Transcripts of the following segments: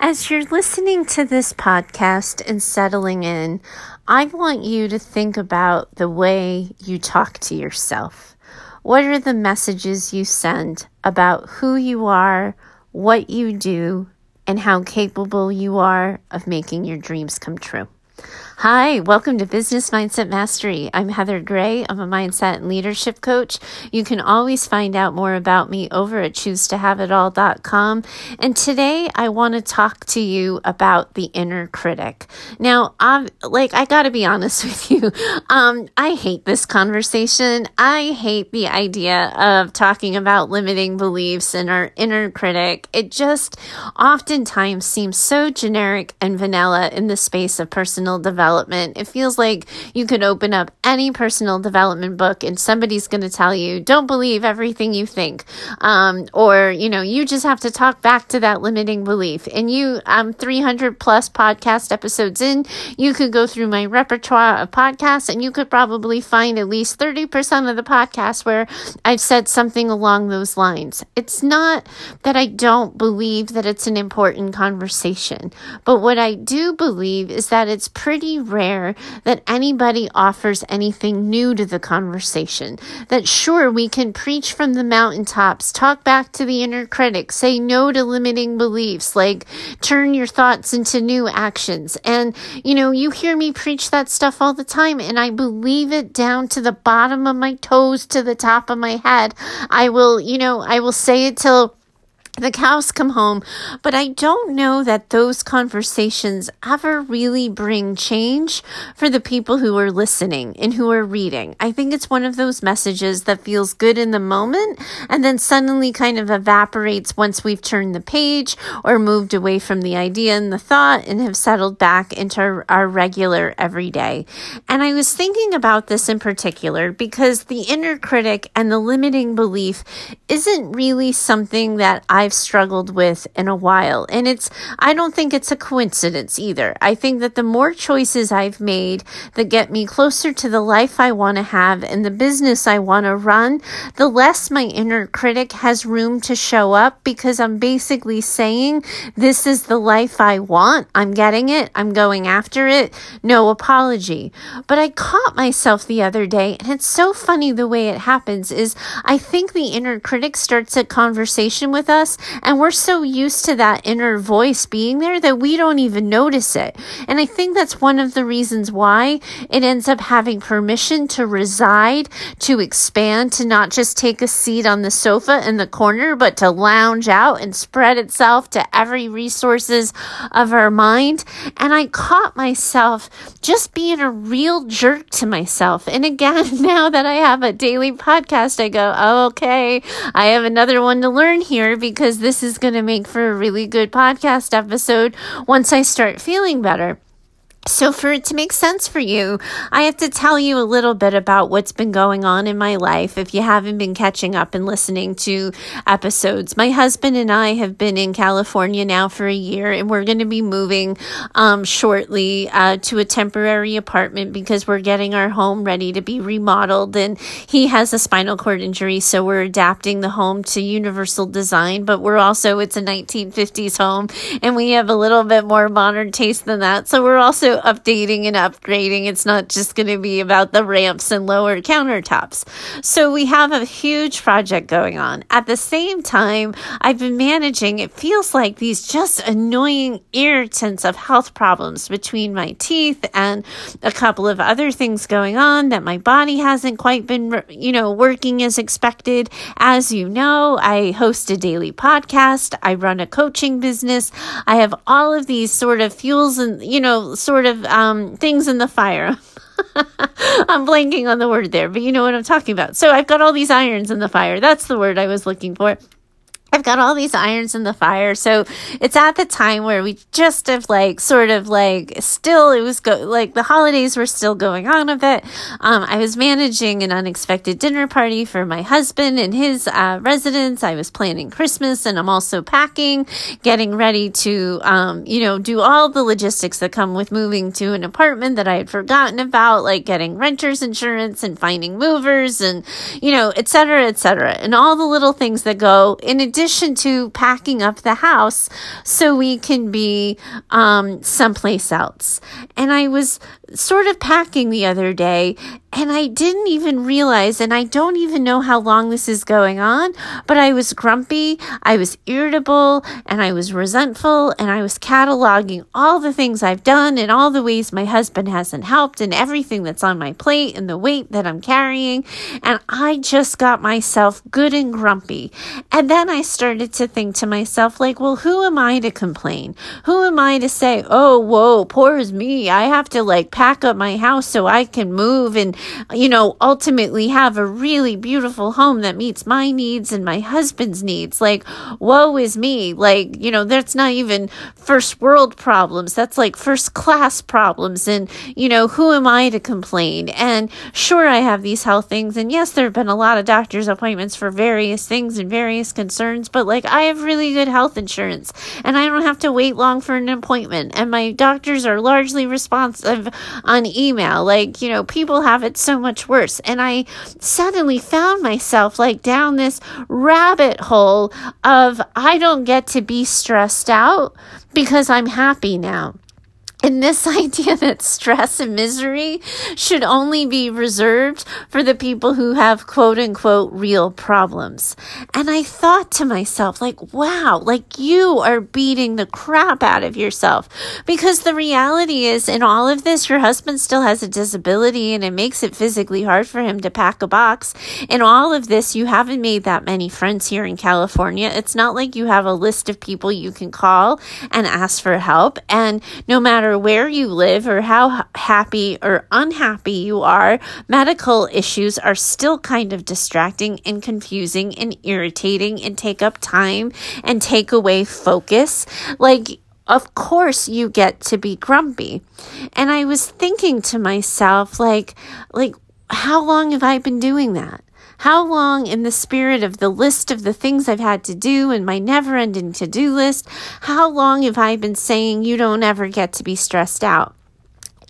As you're listening to this podcast and settling in, I want you to think about the way you talk to yourself. What are the messages you send about who you are, what you do, and how capable you are of making your dreams come true? Hi, welcome to Business Mindset Mastery. I'm Heather Gray. I'm a mindset and leadership coach. You can always find out more about me over at choosetohaveitall.com. And today I want to talk to you about the inner critic. Now, I'm like, I got to be honest with you. Um, I hate this conversation. I hate the idea of talking about limiting beliefs and our inner critic. It just oftentimes seems so generic and vanilla in the space of personal development development. It feels like you could open up any personal development book and somebody's going to tell you, don't believe everything you think. Um, or, you know, you just have to talk back to that limiting belief. And you, um, 300 plus podcast episodes in, you could go through my repertoire of podcasts and you could probably find at least 30% of the podcasts where I've said something along those lines. It's not that I don't believe that it's an important conversation, but what I do believe is that it's pretty rare that anybody offers anything new to the conversation. That sure, we can preach from the mountaintops, talk back to the inner critic, say no to limiting beliefs, like turn your thoughts into new actions. And, you know, you hear me preach that stuff all the time, and I believe it down to the bottom of my toes to the top of my head. I will, you know, I will say it till the cows come home, but I don't know that those conversations ever really bring change for the people who are listening and who are reading. I think it's one of those messages that feels good in the moment and then suddenly kind of evaporates once we've turned the page or moved away from the idea and the thought and have settled back into our, our regular everyday. And I was thinking about this in particular because the inner critic and the limiting belief isn't really something that I I've struggled with in a while. And it's, I don't think it's a coincidence either. I think that the more choices I've made that get me closer to the life I want to have and the business I want to run, the less my inner critic has room to show up because I'm basically saying, this is the life I want. I'm getting it. I'm going after it. No apology. But I caught myself the other day and it's so funny the way it happens is I think the inner critic starts a conversation with us and we're so used to that inner voice being there that we don't even notice it. And I think that's one of the reasons why it ends up having permission to reside, to expand, to not just take a seat on the sofa in the corner, but to lounge out and spread itself to every resources of our mind. And I caught myself just being a real jerk to myself. And again, now that I have a daily podcast, I go, oh, okay, I have another one to learn here because because this is going to make for a really good podcast episode once I start feeling better. So, for it to make sense for you, I have to tell you a little bit about what's been going on in my life if you haven't been catching up and listening to episodes. My husband and I have been in California now for a year, and we're going to be moving um, shortly uh, to a temporary apartment because we're getting our home ready to be remodeled. And he has a spinal cord injury, so we're adapting the home to universal design, but we're also, it's a 1950s home, and we have a little bit more modern taste than that. So, we're also updating and upgrading. It's not just going to be about the ramps and lower countertops. So we have a huge project going on. At the same time, I've been managing, it feels like these just annoying irritants of health problems between my teeth and a couple of other things going on that my body hasn't quite been, you know, working as expected. As you know, I host a daily podcast. I run a coaching business. I have all of these sort of fuels and, you know, sort of of um, things in the fire. I'm blanking on the word there, but you know what I'm talking about. So I've got all these irons in the fire. That's the word I was looking for. I've got all these irons in the fire. So it's at the time where we just have like sort of like still it was go like the holidays were still going on a bit. Um, I was managing an unexpected dinner party for my husband and his uh, residents. I was planning Christmas and I'm also packing, getting ready to um, you know do all the logistics that come with moving to an apartment that I had forgotten about, like getting renters insurance and finding movers and you know et cetera, et cetera, and all the little things that go in addition addition to packing up the house so we can be um, someplace else. And I was sort of packing the other day and I didn't even realize, and I don't even know how long this is going on, but I was grumpy, I was irritable, and I was resentful, and I was cataloging all the things I've done and all the ways my husband hasn't helped, and everything that's on my plate, and the weight that I'm carrying. And I just got myself good and grumpy. And then I started to think to myself, like, well, who am I to complain? Who am I to say, oh, whoa, poor is me. I have to like pack up my house so I can move and you know, ultimately have a really beautiful home that meets my needs and my husband's needs. Like, woe is me. Like, you know, that's not even first world problems. That's like first class problems. And, you know, who am I to complain? And sure, I have these health things. And yes, there have been a lot of doctor's appointments for various things and various concerns, but like I have really good health insurance and I don't have to wait long for an appointment. And my doctors are largely responsive on email. Like, you know, people have it so much worse. And I suddenly found myself like down this rabbit hole of I don't get to be stressed out because I'm happy now. And this idea that stress and misery should only be reserved for the people who have quote unquote real problems. And I thought to myself, like, wow, like you are beating the crap out of yourself. Because the reality is, in all of this, your husband still has a disability and it makes it physically hard for him to pack a box. In all of this, you haven't made that many friends here in California. It's not like you have a list of people you can call and ask for help. And no matter matter where you live or how happy or unhappy you are, medical issues are still kind of distracting and confusing and irritating and take up time and take away focus. Like, of course you get to be grumpy. And I was thinking to myself, like, like, how long have I been doing that? How long, in the spirit of the list of the things I've had to do and my never ending to do list, how long have I been saying you don't ever get to be stressed out?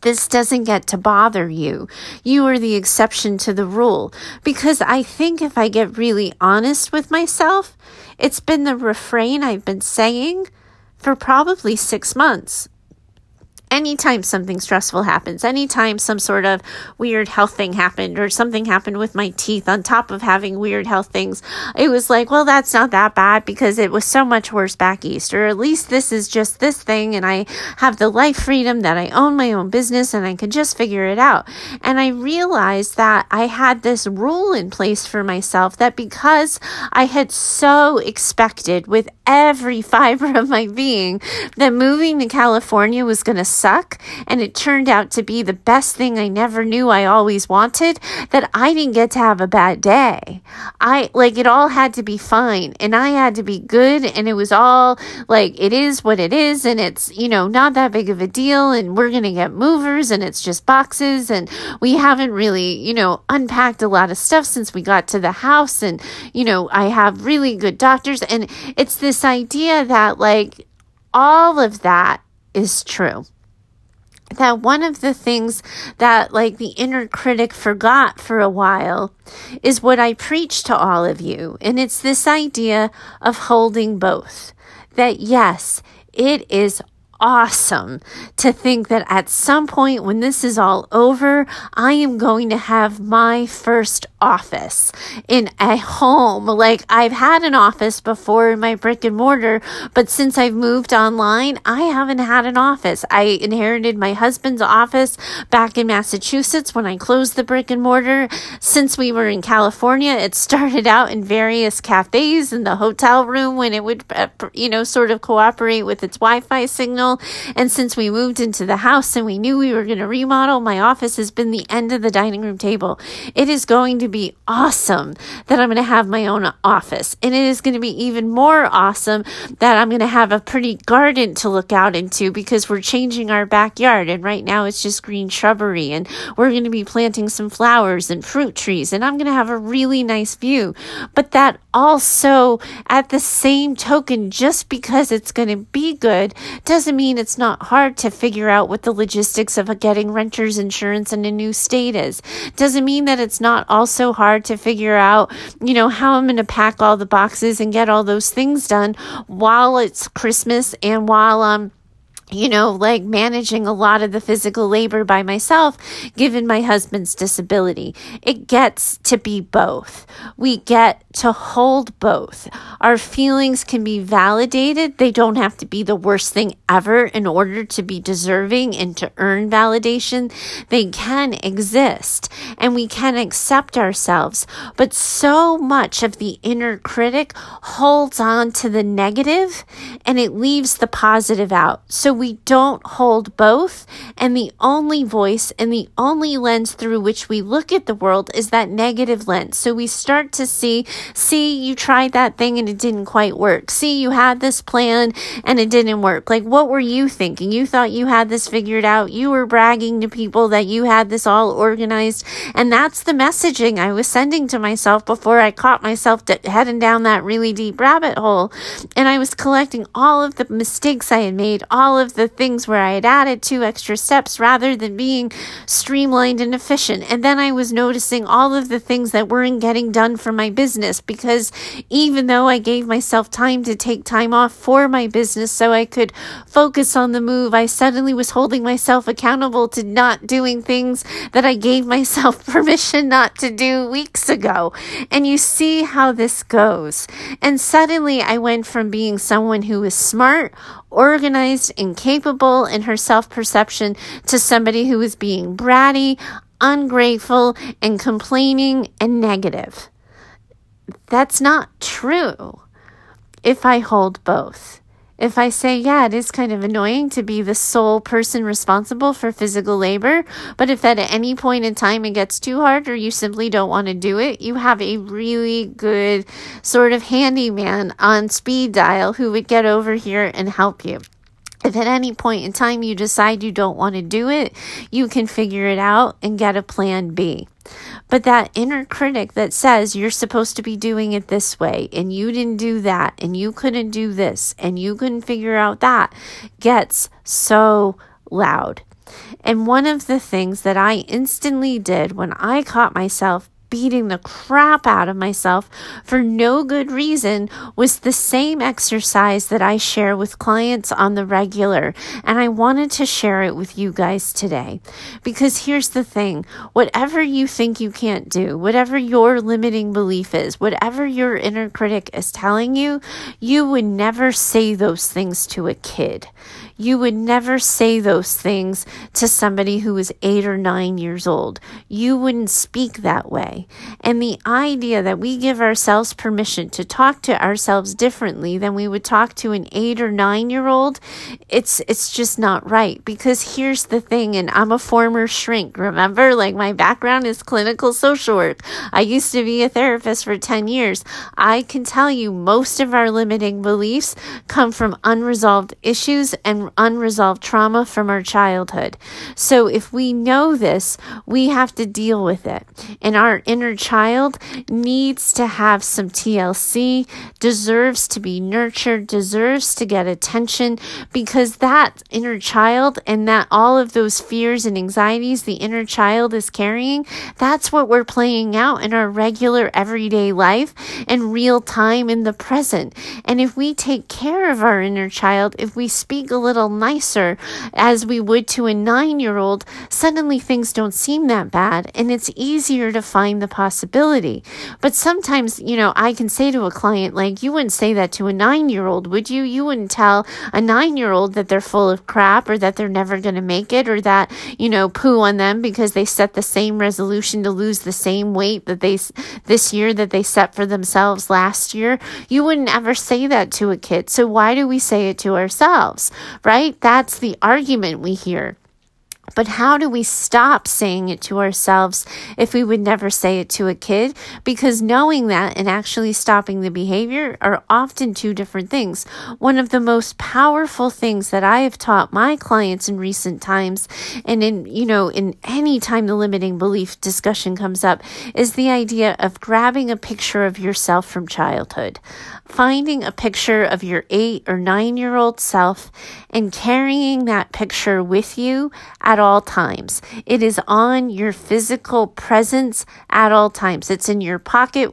This doesn't get to bother you. You are the exception to the rule. Because I think if I get really honest with myself, it's been the refrain I've been saying for probably six months anytime something stressful happens, anytime some sort of weird health thing happened or something happened with my teeth on top of having weird health things, it was like, well, that's not that bad because it was so much worse back east. Or at least this is just this thing and I have the life freedom that I own my own business and I can just figure it out. And I realized that I had this rule in place for myself that because I had so expected with every fiber of my being that moving to California was going to suck and it turned out to be the best thing I never knew I always wanted, that I didn't get to have a bad day. I like it all had to be fine and I had to be good and it was all like it is what it is and it's, you know, not that big of a deal and we're going to get movers and it's just boxes and we haven't really, you know, unpacked a lot of stuff since we got to the house and, you know, I have really good doctors and it's this idea that like all of that is true that one of the things that like the inner critic forgot for a while is what I preach to all of you. And it's this idea of holding both. That yes, it is awesome to think that at some point when this is all over, I am going to have my first office in a home. Like I've had an office before in my brick and mortar, but since I've moved online, I haven't had an office. I inherited my husband's office back in Massachusetts when I closed the brick and mortar. Since we were in California, it started out in various cafes in the hotel room when it would, uh, you know, sort of cooperate with its Wi Fi signal. And since we moved into the house and we knew we were going to remodel, my office has been the end of the dining room table. It is going to be awesome that I'm going to have my own office. And it is going to be even more awesome that I'm going to have a pretty garden to look out into because we're changing our backyard. And right now it's just green shrubbery. And we're going to be planting some flowers and fruit trees. And I'm going to have a really nice view. But that also, at the same token, just because it's going to be good doesn't mean it's not hard to figure out what the logistics of getting renter's insurance in a new state is. Doesn't mean that it's not also hard to figure out, you know, how I'm going to pack all the boxes and get all those things done while it's Christmas and while I'm um, you know, like managing a lot of the physical labor by myself, given my husband's disability. It gets to be both. We get to hold both. Our feelings can be validated. They don't have to be the worst thing ever in order to be deserving and to earn validation. They can exist and we can accept ourselves. But so much of the inner critic holds on to the negative and it leaves the positive out. So we don't hold both. And the only voice and the only lens through which we look at the world is that negative lens. So we start to see, see, you tried that thing and it didn't quite work. See, you had this plan and it didn't work. Like, what were you thinking? You thought you had this figured out. You were bragging to people that you had this all organized. And that's the messaging I was sending to myself before I caught myself heading down that really deep rabbit hole. And I was collecting all of the mistakes I had made, all of the things where I had added two extra steps rather than being streamlined and efficient. And then I was noticing all of the things that weren't getting done for my business because even though I gave myself time to take time off for my business so I could focus on the move, I suddenly was holding myself accountable to not doing things that I gave myself permission not to do weeks ago. And you see how this goes. And suddenly I went from being someone who was smart, organized, and capable in her self perception to somebody who is being bratty, ungrateful, and complaining and negative. That's not true if I hold both if I say, yeah, it is kind of annoying to be the sole person responsible for physical labor, but if at any point in time it gets too hard or you simply don't want to do it, you have a really good sort of handyman on speed dial who would get over here and help you. If at any point in time you decide you don't want to do it, you can figure it out and get a plan B. But that inner critic that says you're supposed to be doing it this way and you didn't do that and you couldn't do this and you couldn't figure out that gets so loud. And one of the things that I instantly did when I caught myself beating the crap out of myself for no good reason was the same exercise that I share with clients on the regular. And I wanted to share it with you guys today. Because here's the thing whatever you think you can't do, whatever your limiting belief is, whatever your inner critic is telling you, you would never say those things to a kid. You would never say those things to somebody who was eight or nine years old. You wouldn't speak that way. And the idea that we give ourselves permission to talk to ourselves differently than we would talk to an eight or nine year old, it's it's just not right. Because here's the thing, and I'm a former shrink, remember? Like my background is clinical social work. I used to be a therapist for 10 years. I can tell you most of our limiting beliefs come from unresolved issues and unresolved trauma from our childhood. So if we know this, we have to deal with it. And our inner child needs to have some TLC, deserves to be nurtured, deserves to get attention because that inner child and that all of those fears and anxieties the inner child is carrying, that's what we're playing out in our regular everyday life and real time in the present. And if we take care of our inner child, if we speak a little little nicer as we would to a nine year old, suddenly things don't seem that bad and it's easier to find the possibility. But sometimes, you know, I can say to a client, like, you wouldn't say that to a nine year old, would you? You wouldn't tell a nine year old that they're full of crap or that they're never going to make it or that, you know, poo on them because they set the same resolution to lose the same weight that they this year that they set for themselves last year. You wouldn't ever say that to a kid. So why do we say it to ourselves? Right? That's the argument we hear. But how do we stop saying it to ourselves if we would never say it to a kid? Because knowing that and actually stopping the behavior are often two different things. One of the most powerful things that I have taught my clients in recent times, and in, you know, in any time the limiting belief discussion comes up, is the idea of grabbing a picture of yourself from childhood finding a picture of your eight or nine year old self and carrying that picture with you at all times. It is on your physical presence at all times. It's in your pocket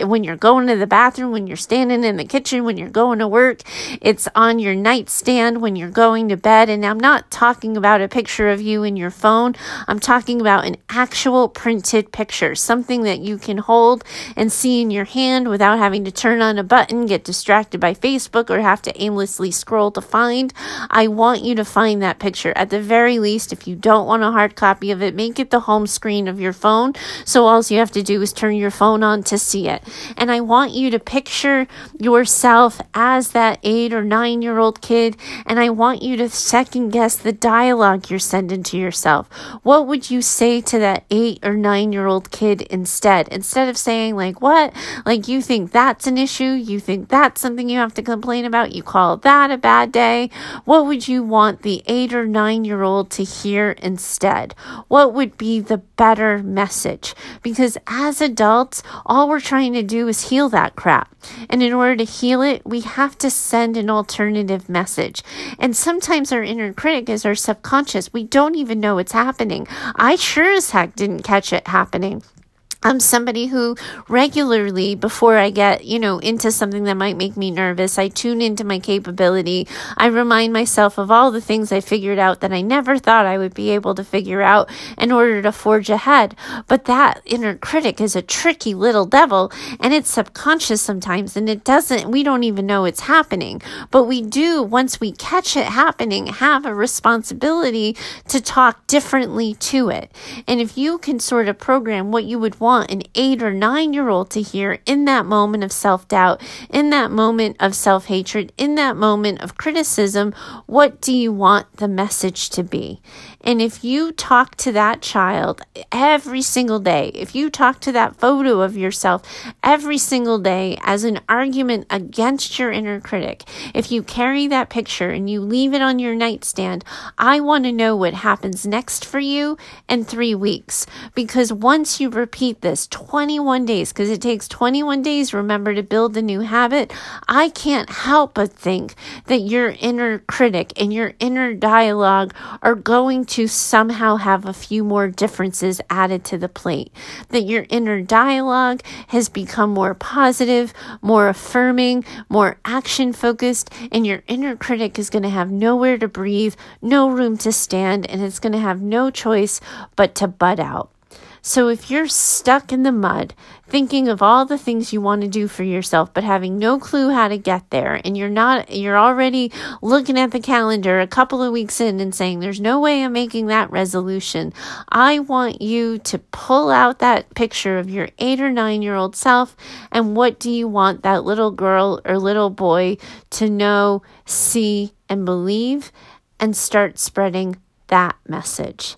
when you're going to the bathroom, when you're standing in the kitchen, when you're going to work. It's on your nightstand when you're going to bed. And I'm not talking about a picture of you in your phone. I'm talking about an actual printed picture, something that you can hold and see in your hand without having to turn on a button, get distracted by Facebook, or have to aimlessly scroll to find. I want you to find that picture. At the very least, if you don't want a hard copy of it, make it the home screen of your phone. So all you have to do is turn your phone on to see it. And I want you to picture yourself as that eight or nine year old kid. And I want you to second guess the dialogue you're sending to yourself. What would you say to that eight or nine year old kid instead? Instead of saying, like, what? Like, you think that's an issue? You think that's something you have to complain about? You call that a bad day? What would you want the eight or nine year old to instead? What would be the better message? Because as adults, all we're trying to do is heal that crap. And in order to heal it, we have to send an alternative message. And sometimes our inner critic is our subconscious. We don't even know it's happening. I sure as heck didn't catch it happening I'm somebody who regularly, before I get, you know, into something that might make me nervous, I tune into my capability. I remind myself of all the things I figured out that I never thought I would be able to figure out in order to forge ahead. But that inner critic is a tricky little devil and it's subconscious sometimes and it doesn't, we don't even know it's happening. But we do, once we catch it happening, have a responsibility to talk differently to it. And if you can sort of program what you would want want an eight or nine year old to hear in that moment of self doubt, in that moment of self hatred, in that moment of criticism? What do you want the message to be? And if you talk to that child every single day, if you talk to that photo of yourself every single day as an argument against your inner critic, if you carry that picture and you leave it on your nightstand, I want to know what happens next for you in three weeks. Because once you repeat this 21 days, because it takes 21 days, remember, to build the new habit, I can't help but think that your inner critic and your inner dialogue are going to to somehow have a few more differences added to the plate. That your inner dialogue has become more positive, more affirming, more action focused, and your inner critic is going to have nowhere to breathe, no room to stand, and it's going to have no choice but to butt out. So if you're stuck in the mud, thinking of all the things you want to do for yourself, but having no clue how to get there, and you're not, you're already looking at the calendar a couple of weeks in and saying, There's no way I'm making that resolution. I want you to pull out that picture of your eight or nine year old self, and what do you want that little girl or little boy to know, see, and believe, and start spreading that message.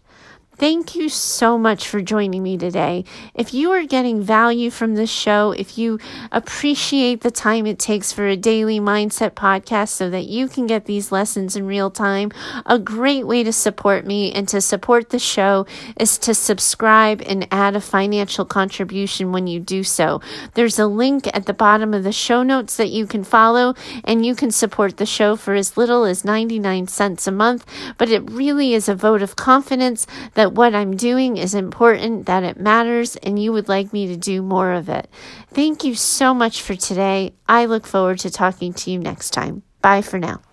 Thank you so much for joining me today. If you are getting value from this show, if you appreciate the time it takes for a daily mindset podcast so that you can get these lessons in real time, a great way to support me and to support the show is to subscribe and add a financial contribution when you do so. There's a link at the bottom of the show notes that you can follow, and you can support the show for as little as 99 cents a month. But it really is a vote of confidence that that what I'm doing is important, that it matters, and you would like me to do more of it. Thank you so much for today. I look forward to talking to you next time. Bye for now.